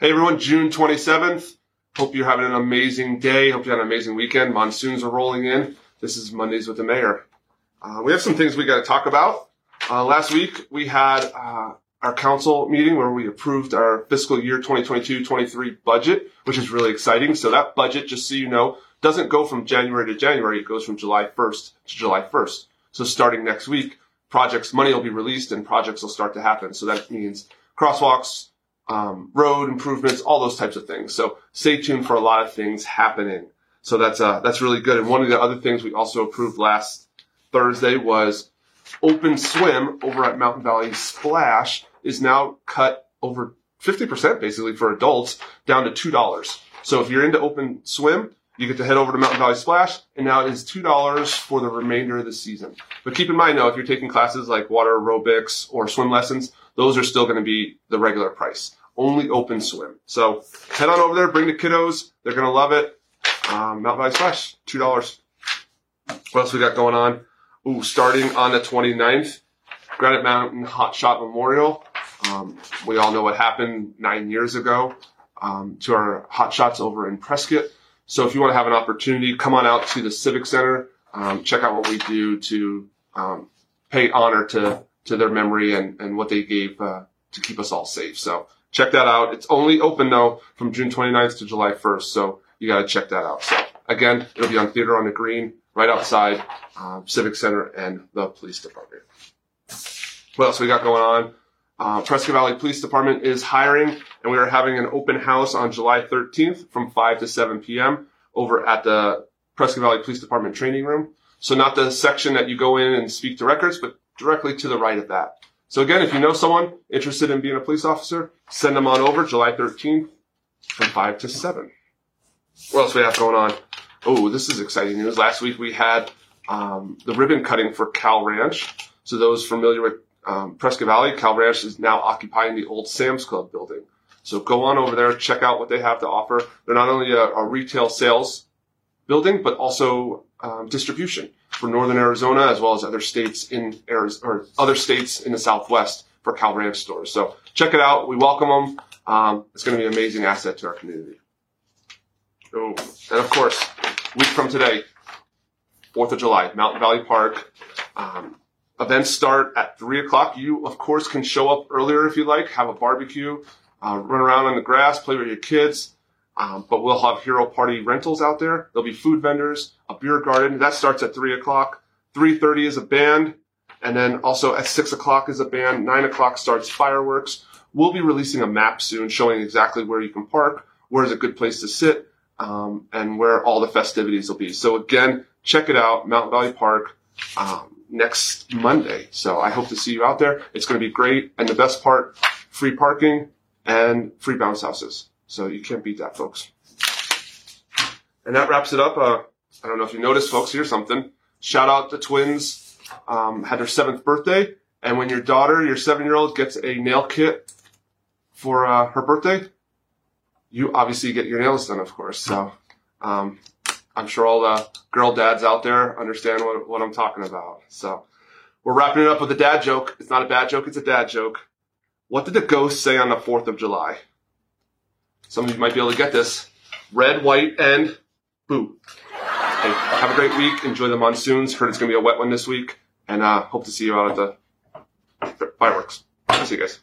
Hey everyone, June 27th. Hope you're having an amazing day. Hope you had an amazing weekend. Monsoons are rolling in. This is Mondays with the Mayor. Uh, we have some things we got to talk about. Uh, last week we had uh, our council meeting where we approved our fiscal year 2022-23 budget, which is really exciting. So that budget, just so you know, doesn't go from January to January. It goes from July 1st to July 1st. So starting next week, projects money will be released and projects will start to happen. So that means crosswalks, um, road improvements, all those types of things. So stay tuned for a lot of things happening. So that's uh, that's really good. And one of the other things we also approved last Thursday was open swim over at Mountain Valley Splash is now cut over 50% basically for adults down to $2. So if you're into open swim, you get to head over to Mountain Valley Splash, and now it is $2 for the remainder of the season. But keep in mind though, if you're taking classes like water aerobics or swim lessons, those are still going to be the regular price only open swim. So head on over there, bring the kiddos. They're going to love it. Um, Valley Splash, $2. What else we got going on? Ooh, starting on the 29th, Granite Mountain Hot Shot Memorial. Um, we all know what happened nine years ago um, to our hot shots over in Prescott. So if you want to have an opportunity, come on out to the Civic Center. Um, check out what we do to um, pay honor to to their memory and, and what they gave uh, to keep us all safe. So check that out. It's only open though from June 29th to July 1st. So you got to check that out. So again, it'll be on Theater on the Green right outside um, Civic Center and the police department. What else we got going on? Uh, Prescott Valley Police Department is hiring, and we are having an open house on July 13th from 5 to 7 p.m. over at the Prescott Valley Police Department training room. So not the section that you go in and speak to records, but directly to the right of that. So again, if you know someone interested in being a police officer, send them on over July 13th from 5 to 7. What else we have going on? Oh, this is exciting news. Last week we had um, the ribbon cutting for Cal Ranch. So those familiar with um, Prescott Valley, Cal Ranch is now occupying the old Sam's Club building. So go on over there, check out what they have to offer. They're not only a, a retail sales building, but also um, distribution for Northern Arizona as well as other states in Arizona or other states in the Southwest for Cal Ranch stores. So check it out. We welcome them. Um, it's going to be an amazing asset to our community. Oh, and of course, week from today, 4th of July, Mountain Valley Park. Um, events start at 3 o'clock. You, of course, can show up earlier if you like, have a barbecue, uh, run around on the grass, play with your kids. Um, but we'll have Hero Party rentals out there. There'll be food vendors, a beer garden. That starts at three o'clock. Three thirty is a band, and then also at six o'clock is a band. Nine o'clock starts fireworks. We'll be releasing a map soon showing exactly where you can park, where is a good place to sit, um, and where all the festivities will be. So again, check it out, Mountain Valley Park. Um, next Monday. So I hope to see you out there. It's going to be great. And the best part, free parking and free bounce houses. So you can't beat that, folks. And that wraps it up. Uh, I don't know if you noticed, folks. Here's something. Shout out the twins. Um, had their seventh birthday, and when your daughter, your seven-year-old, gets a nail kit for uh, her birthday, you obviously get your nails done, of course. So um, I'm sure all the girl dads out there understand what, what I'm talking about. So we're wrapping it up with a dad joke. It's not a bad joke. It's a dad joke. What did the ghost say on the 4th of July? Some of you might be able to get this. Red, white, and boo. Hey, have a great week. Enjoy the monsoons. Heard it's going to be a wet one this week. And uh, hope to see you out at the fireworks. See you guys.